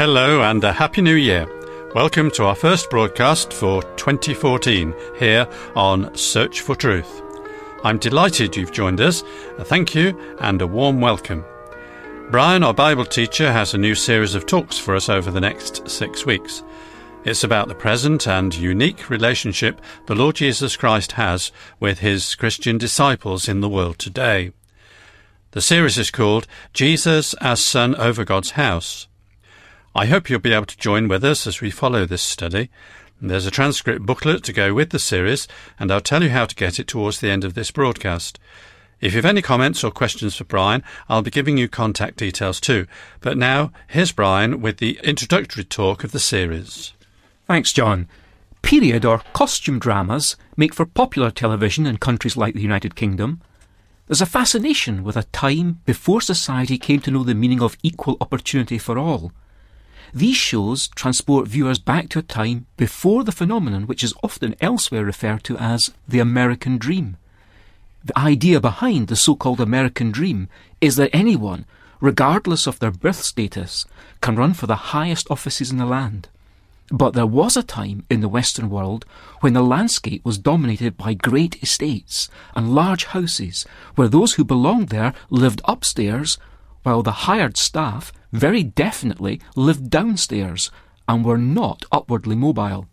Hello and a Happy New Year. Welcome to our first broadcast for 2014 here on Search for Truth. I'm delighted you've joined us. A thank you and a warm welcome. Brian, our Bible teacher, has a new series of talks for us over the next six weeks. It's about the present and unique relationship the Lord Jesus Christ has with his Christian disciples in the world today. The series is called Jesus as Son over God's House. I hope you'll be able to join with us as we follow this study. There's a transcript booklet to go with the series, and I'll tell you how to get it towards the end of this broadcast. If you've any comments or questions for Brian, I'll be giving you contact details too. But now, here's Brian with the introductory talk of the series. Thanks, John. Period or costume dramas make for popular television in countries like the United Kingdom. There's a fascination with a time before society came to know the meaning of equal opportunity for all. These shows transport viewers back to a time before the phenomenon which is often elsewhere referred to as the American dream. The idea behind the so-called American dream is that anyone, regardless of their birth status, can run for the highest offices in the land. But there was a time in the Western world when the landscape was dominated by great estates and large houses, where those who belonged there lived upstairs, while the hired staff very definitely lived downstairs and were not upwardly mobile.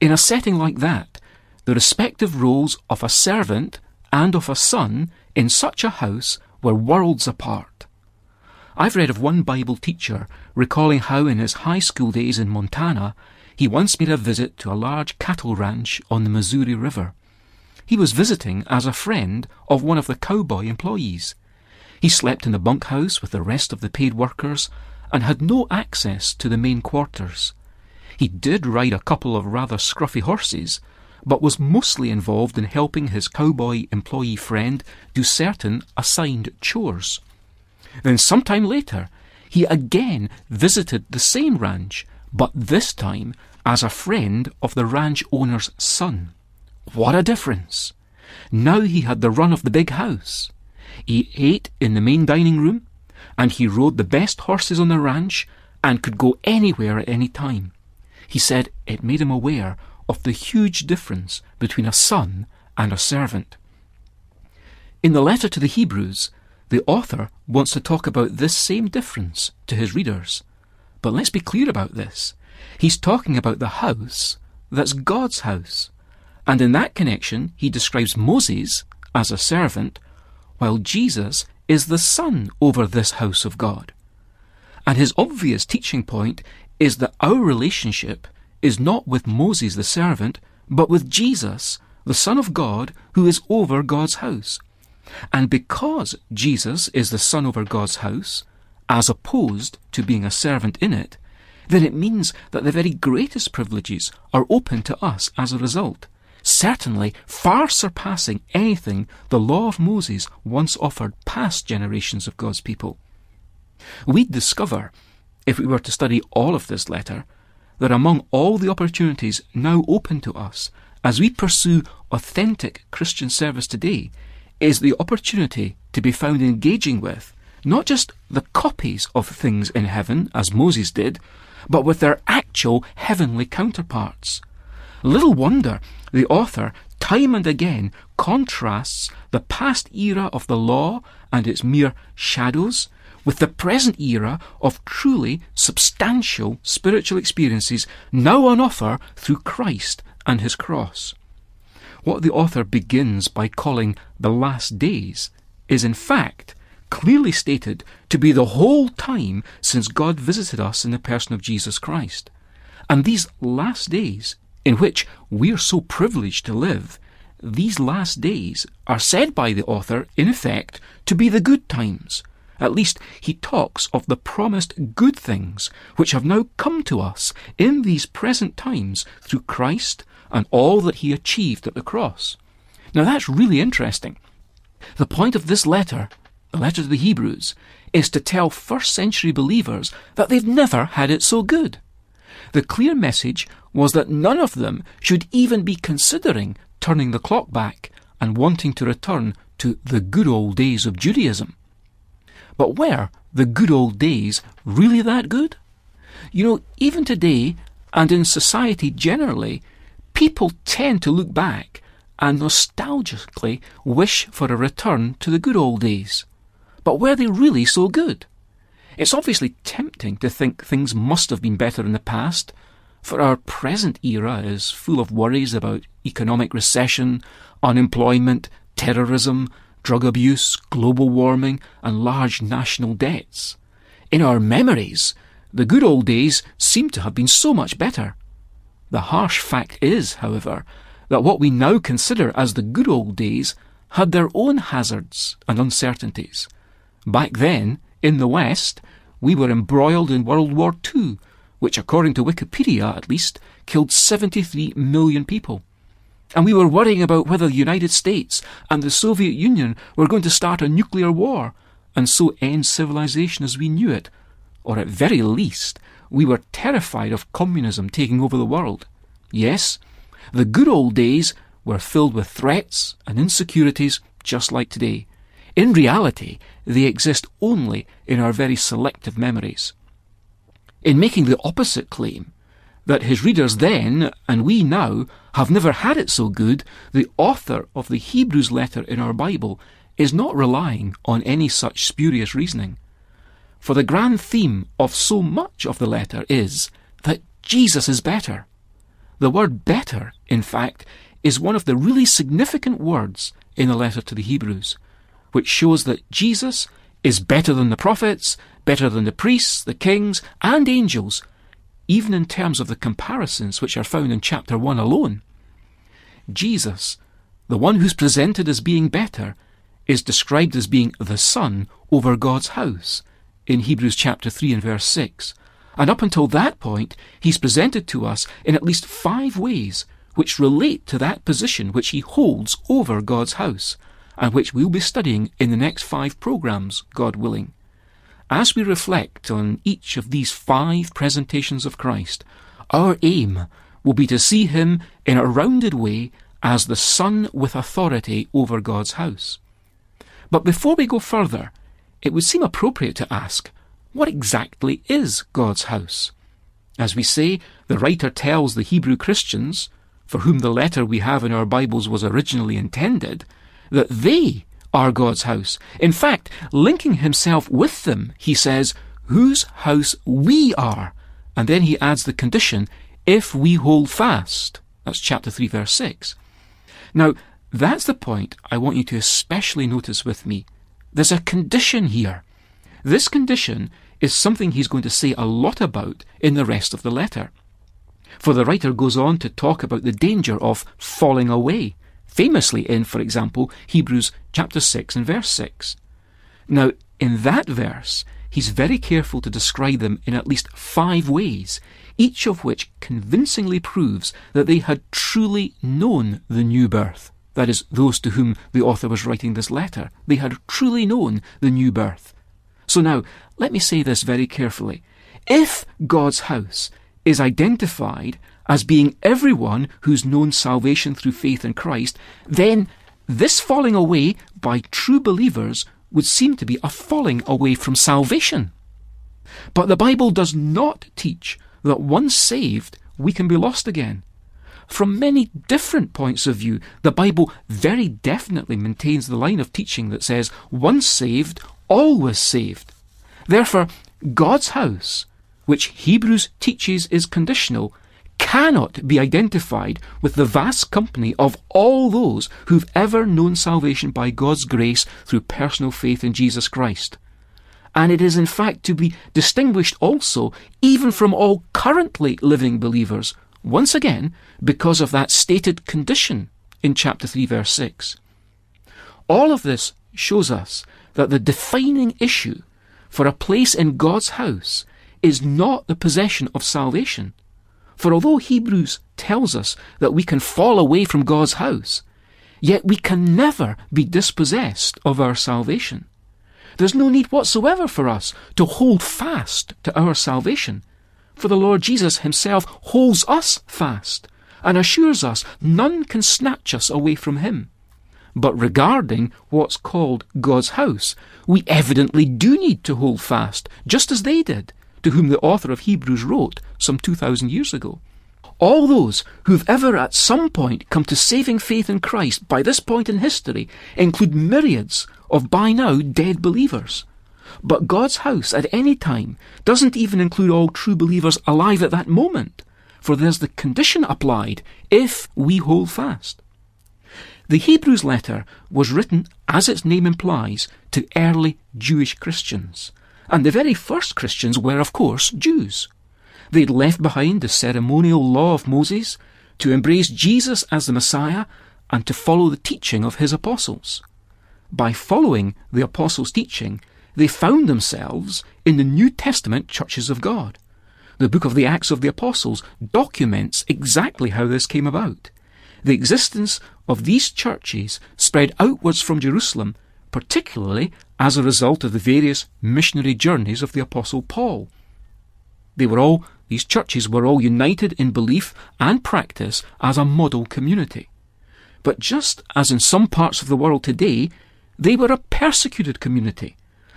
In a setting like that, the respective roles of a servant and of a son in such a house were worlds apart. I've read of one Bible teacher recalling how in his high school days in Montana he once made a visit to a large cattle ranch on the Missouri River. He was visiting as a friend of one of the cowboy employees. He slept in the bunkhouse with the rest of the paid workers and had no access to the main quarters. He did ride a couple of rather scruffy horses, but was mostly involved in helping his cowboy employee friend do certain assigned chores. Then, some time later, he again visited the same ranch, but this time as a friend of the ranch owner's son. What a difference! Now he had the run of the big house. He ate in the main dining room, and he rode the best horses on the ranch and could go anywhere at any time. He said it made him aware of the huge difference between a son and a servant. In the letter to the Hebrews, the author wants to talk about this same difference to his readers. But let's be clear about this. He's talking about the house that's God's house. And in that connection, he describes Moses as a servant while Jesus is the Son over this house of God. And his obvious teaching point is that our relationship is not with Moses the servant, but with Jesus, the Son of God, who is over God's house. And because Jesus is the Son over God's house, as opposed to being a servant in it, then it means that the very greatest privileges are open to us as a result certainly far surpassing anything the law of Moses once offered past generations of God's people. We'd discover, if we were to study all of this letter, that among all the opportunities now open to us as we pursue authentic Christian service today is the opportunity to be found engaging with not just the copies of things in heaven, as Moses did, but with their actual heavenly counterparts. Little wonder the author, time and again, contrasts the past era of the law and its mere shadows with the present era of truly substantial spiritual experiences now on offer through Christ and his cross. What the author begins by calling the last days is in fact clearly stated to be the whole time since God visited us in the person of Jesus Christ. And these last days in which we are so privileged to live, these last days are said by the author, in effect, to be the good times. At least he talks of the promised good things which have now come to us in these present times through Christ and all that he achieved at the cross. Now that's really interesting. The point of this letter, the letter to the Hebrews, is to tell first century believers that they've never had it so good. The clear message was that none of them should even be considering turning the clock back and wanting to return to the good old days of Judaism. But were the good old days really that good? You know, even today, and in society generally, people tend to look back and nostalgically wish for a return to the good old days. But were they really so good? It's obviously tempting to think things must have been better in the past, for our present era is full of worries about economic recession, unemployment, terrorism, drug abuse, global warming, and large national debts. In our memories, the good old days seem to have been so much better. The harsh fact is, however, that what we now consider as the good old days had their own hazards and uncertainties. Back then, in the West, we were embroiled in World War II, which, according to Wikipedia at least, killed 73 million people. And we were worrying about whether the United States and the Soviet Union were going to start a nuclear war and so end civilization as we knew it. Or at very least, we were terrified of communism taking over the world. Yes, the good old days were filled with threats and insecurities just like today. In reality, they exist only in our very selective memories. In making the opposite claim, that his readers then, and we now, have never had it so good, the author of the Hebrews letter in our Bible is not relying on any such spurious reasoning. For the grand theme of so much of the letter is that Jesus is better. The word better, in fact, is one of the really significant words in the letter to the Hebrews, which shows that Jesus is better than the prophets, better than the priests, the kings, and angels, even in terms of the comparisons which are found in chapter 1 alone. Jesus, the one who's presented as being better, is described as being the Son over God's house in Hebrews chapter 3 and verse 6. And up until that point, he's presented to us in at least five ways which relate to that position which he holds over God's house, and which we'll be studying in the next five programs, God willing. As we reflect on each of these five presentations of Christ, our aim will be to see him in a rounded way as the Son with authority over God's house. But before we go further, it would seem appropriate to ask, what exactly is God's house? As we say, the writer tells the Hebrew Christians, for whom the letter we have in our Bibles was originally intended, that they are God's house. In fact, linking himself with them, he says, whose house we are. And then he adds the condition, if we hold fast. That's chapter 3, verse 6. Now, that's the point I want you to especially notice with me. There's a condition here. This condition is something he's going to say a lot about in the rest of the letter. For the writer goes on to talk about the danger of falling away famously in, for example, Hebrews chapter 6 and verse 6. Now, in that verse, he's very careful to describe them in at least five ways, each of which convincingly proves that they had truly known the new birth. That is, those to whom the author was writing this letter. They had truly known the new birth. So now, let me say this very carefully. If God's house is identified as being everyone who's known salvation through faith in Christ, then this falling away by true believers would seem to be a falling away from salvation. But the Bible does not teach that once saved, we can be lost again. From many different points of view, the Bible very definitely maintains the line of teaching that says, once saved, always saved. Therefore, God's house, which Hebrews teaches is conditional, cannot be identified with the vast company of all those who've ever known salvation by God's grace through personal faith in Jesus Christ. And it is in fact to be distinguished also even from all currently living believers, once again, because of that stated condition in chapter 3 verse 6. All of this shows us that the defining issue for a place in God's house is not the possession of salvation, for although Hebrews tells us that we can fall away from God's house, yet we can never be dispossessed of our salvation. There's no need whatsoever for us to hold fast to our salvation, for the Lord Jesus himself holds us fast and assures us none can snatch us away from him. But regarding what's called God's house, we evidently do need to hold fast, just as they did, to whom the author of Hebrews wrote some 2,000 years ago. All those who've ever at some point come to saving faith in Christ by this point in history include myriads of by now dead believers. But God's house at any time doesn't even include all true believers alive at that moment, for there's the condition applied if we hold fast. The Hebrews letter was written, as its name implies, to early Jewish Christians. And the very first Christians were, of course, Jews. They'd left behind the ceremonial law of Moses to embrace Jesus as the Messiah and to follow the teaching of his apostles. By following the apostles' teaching, they found themselves in the New Testament churches of God. The book of the Acts of the Apostles documents exactly how this came about. The existence of these churches spread outwards from Jerusalem, particularly as a result of the various missionary journeys of the Apostle Paul. They were all, these churches were all united in belief and practice as a model community. But just as in some parts of the world today, they were a persecuted community,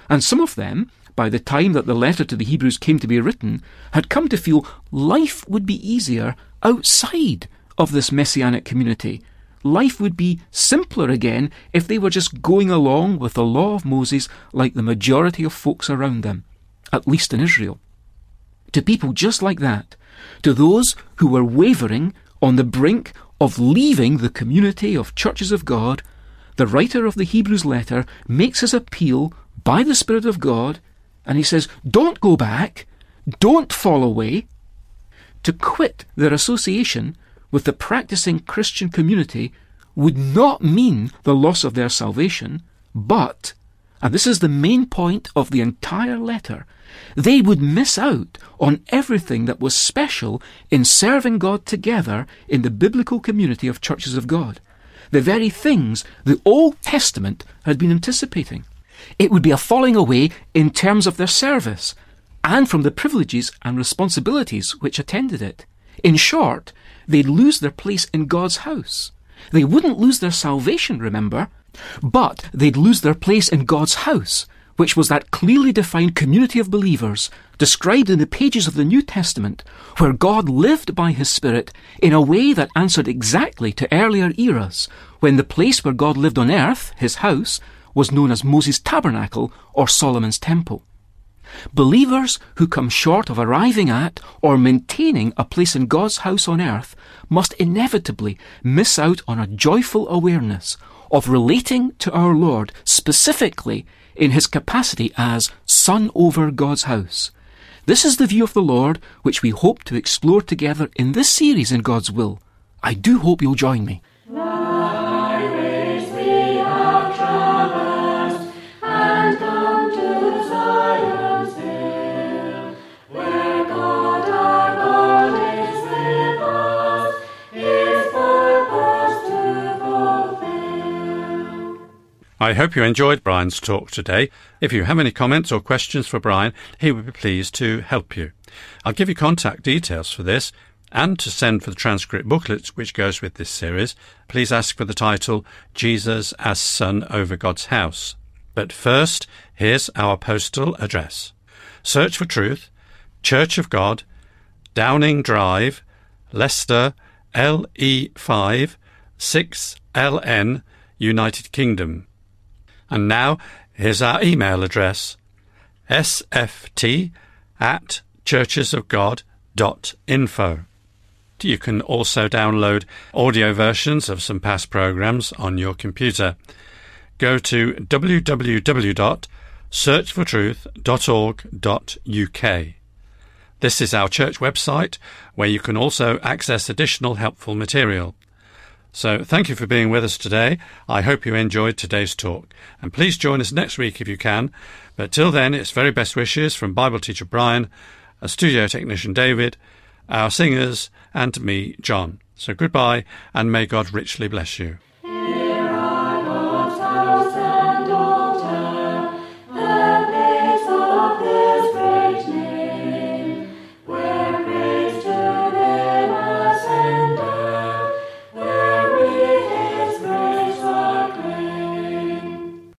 and some of them, by the time that the letter to the Hebrews came to be written, had come to feel life would be easier outside of this messianic community. Life would be simpler again if they were just going along with the law of Moses like the majority of folks around them, at least in Israel. To people just like that, to those who were wavering on the brink of leaving the community of churches of God, the writer of the Hebrews letter makes his appeal by the Spirit of God, and he says, Don't go back, don't fall away. To quit their association with the practicing Christian community would not mean the loss of their salvation, but, and this is the main point of the entire letter, they would miss out on everything that was special in serving God together in the biblical community of churches of God. The very things the Old Testament had been anticipating. It would be a falling away in terms of their service and from the privileges and responsibilities which attended it. In short, they'd lose their place in God's house. They wouldn't lose their salvation, remember, but they'd lose their place in God's house, which was that clearly defined community of believers described in the pages of the New Testament, where God lived by His Spirit in a way that answered exactly to earlier eras, when the place where God lived on earth, His house, was known as Moses' tabernacle or Solomon's temple. Believers who come short of arriving at or maintaining a place in God's house on earth must inevitably miss out on a joyful awareness of relating to our Lord specifically in his capacity as Son over God's house. This is the view of the Lord which we hope to explore together in this series in God's will. I do hope you'll join me. I hope you enjoyed Brian's talk today. If you have any comments or questions for Brian, he would be pleased to help you. I'll give you contact details for this and to send for the transcript booklet which goes with this series. Please ask for the title Jesus as Son over God's House. But first, here's our postal address. Search for Truth, Church of God, Downing Drive, Leicester, LE5 6LN, United Kingdom. And now, here's our email address sft at churchesofgod.info. You can also download audio versions of some past programs on your computer. Go to www.searchfortruth.org.uk. This is our church website where you can also access additional helpful material. So thank you for being with us today. I hope you enjoyed today's talk. And please join us next week if you can. But till then, it's very best wishes from Bible teacher Brian, a studio technician David, our singers, and me, John. So goodbye, and may God richly bless you.